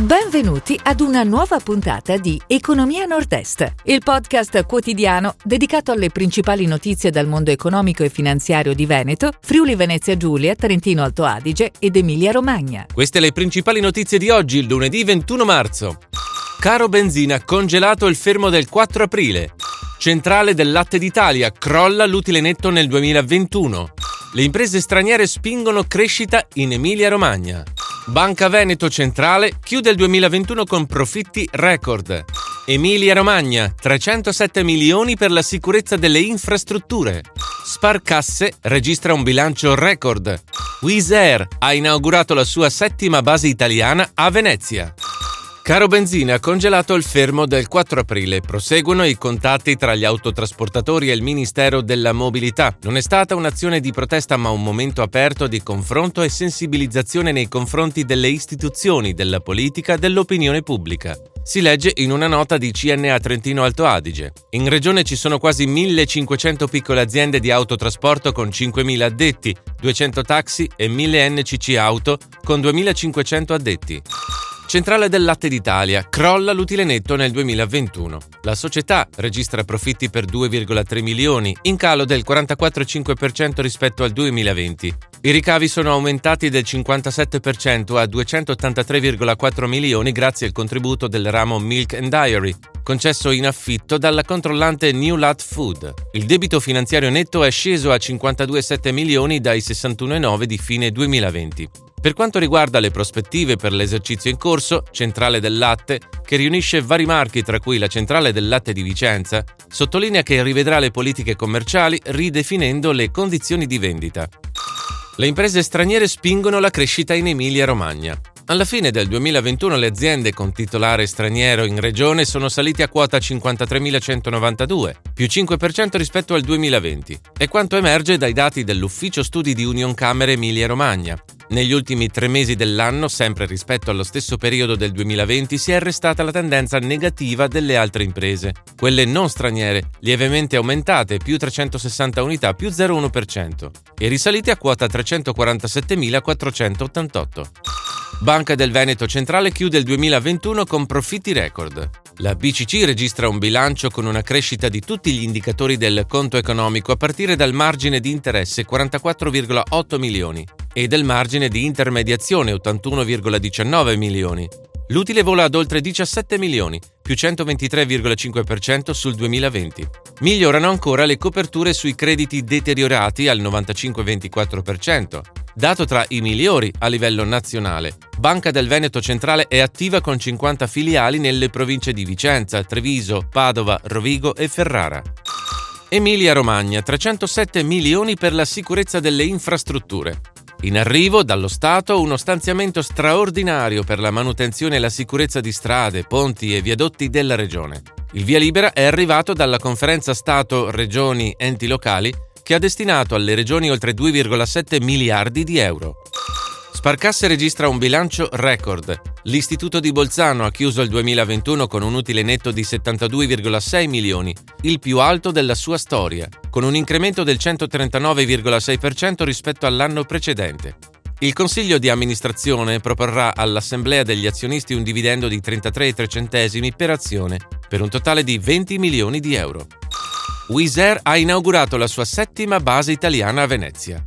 Benvenuti ad una nuova puntata di Economia Nord-Est, il podcast quotidiano dedicato alle principali notizie dal mondo economico e finanziario di Veneto, Friuli Venezia Giulia, Trentino Alto Adige ed Emilia Romagna. Queste le principali notizie di oggi, lunedì 21 marzo. Caro benzina, congelato il fermo del 4 aprile. Centrale del latte d'Italia, crolla l'utile netto nel 2021. Le imprese straniere spingono crescita in Emilia Romagna. Banca Veneto Centrale chiude il 2021 con profitti record. Emilia Romagna, 307 milioni per la sicurezza delle infrastrutture. Sparcasse registra un bilancio record. Wizz Air ha inaugurato la sua settima base italiana a Venezia. Caro Benzina, congelato il fermo del 4 aprile. Proseguono i contatti tra gli autotrasportatori e il Ministero della Mobilità. Non è stata un'azione di protesta, ma un momento aperto di confronto e sensibilizzazione nei confronti delle istituzioni, della politica, dell'opinione pubblica. Si legge in una nota di CNA Trentino Alto Adige. In regione ci sono quasi 1500 piccole aziende di autotrasporto con 5.000 addetti, 200 taxi e 1000 NCC auto con 2500 addetti. Centrale del Latte d'Italia crolla l'utile netto nel 2021. La società registra profitti per 2,3 milioni, in calo del 44,5% rispetto al 2020. I ricavi sono aumentati del 57% a 283,4 milioni grazie al contributo del ramo Milk and Dairy, concesso in affitto dalla controllante New Lat Food. Il debito finanziario netto è sceso a 52,7 milioni dai 61,9 di fine 2020. Per quanto riguarda le prospettive per l'esercizio in corso, Centrale del Latte, che riunisce vari marchi tra cui la Centrale del Latte di Vicenza, sottolinea che rivedrà le politiche commerciali ridefinendo le condizioni di vendita. Le imprese straniere spingono la crescita in Emilia-Romagna. Alla fine del 2021 le aziende con titolare straniero in regione sono salite a quota 53.192, più 5% rispetto al 2020, è quanto emerge dai dati dell'Ufficio Studi di Union Camere Emilia-Romagna, negli ultimi tre mesi dell'anno, sempre rispetto allo stesso periodo del 2020, si è arrestata la tendenza negativa delle altre imprese, quelle non straniere, lievemente aumentate, più 360 unità, più 0,1%, e risalite a quota 347.488. Banca del Veneto Centrale chiude il 2021 con profitti record. La BCC registra un bilancio con una crescita di tutti gli indicatori del conto economico a partire dal margine di interesse 44,8 milioni e del margine di intermediazione 81,19 milioni. L'utile vola ad oltre 17 milioni, più 123,5% sul 2020. Migliorano ancora le coperture sui crediti deteriorati al 95,24%, dato tra i migliori a livello nazionale. Banca del Veneto Centrale è attiva con 50 filiali nelle province di Vicenza, Treviso, Padova, Rovigo e Ferrara. Emilia Romagna, 307 milioni per la sicurezza delle infrastrutture. In arrivo dallo Stato uno stanziamento straordinario per la manutenzione e la sicurezza di strade, ponti e viadotti della Regione. Il via libera è arrivato dalla conferenza Stato-Regioni-Enti locali che ha destinato alle regioni oltre 2,7 miliardi di euro. Sparcasse registra un bilancio record. L'Istituto di Bolzano ha chiuso il 2021 con un utile netto di 72,6 milioni, il più alto della sua storia, con un incremento del 139,6% rispetto all'anno precedente. Il Consiglio di amministrazione proporrà all'Assemblea degli azionisti un dividendo di 33,3 centesimi per azione, per un totale di 20 milioni di euro. Wizz Air ha inaugurato la sua settima base italiana a Venezia.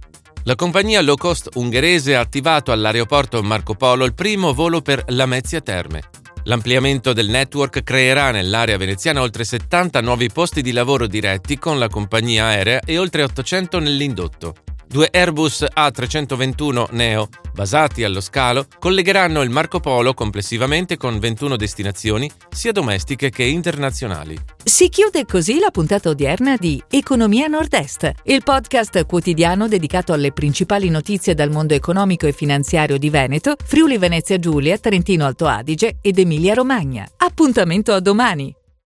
La compagnia low cost ungherese ha attivato all'aeroporto Marco Polo il primo volo per Lamezia Terme. L'ampliamento del network creerà nell'area veneziana oltre 70 nuovi posti di lavoro diretti con la compagnia aerea e oltre 800 nell'indotto. Due Airbus A321 Neo, basati allo scalo, collegheranno il Marco Polo complessivamente con 21 destinazioni, sia domestiche che internazionali. Si chiude così la puntata odierna di Economia Nord-Est, il podcast quotidiano dedicato alle principali notizie dal mondo economico e finanziario di Veneto, Friuli Venezia Giulia, Trentino Alto Adige ed Emilia Romagna. Appuntamento a domani!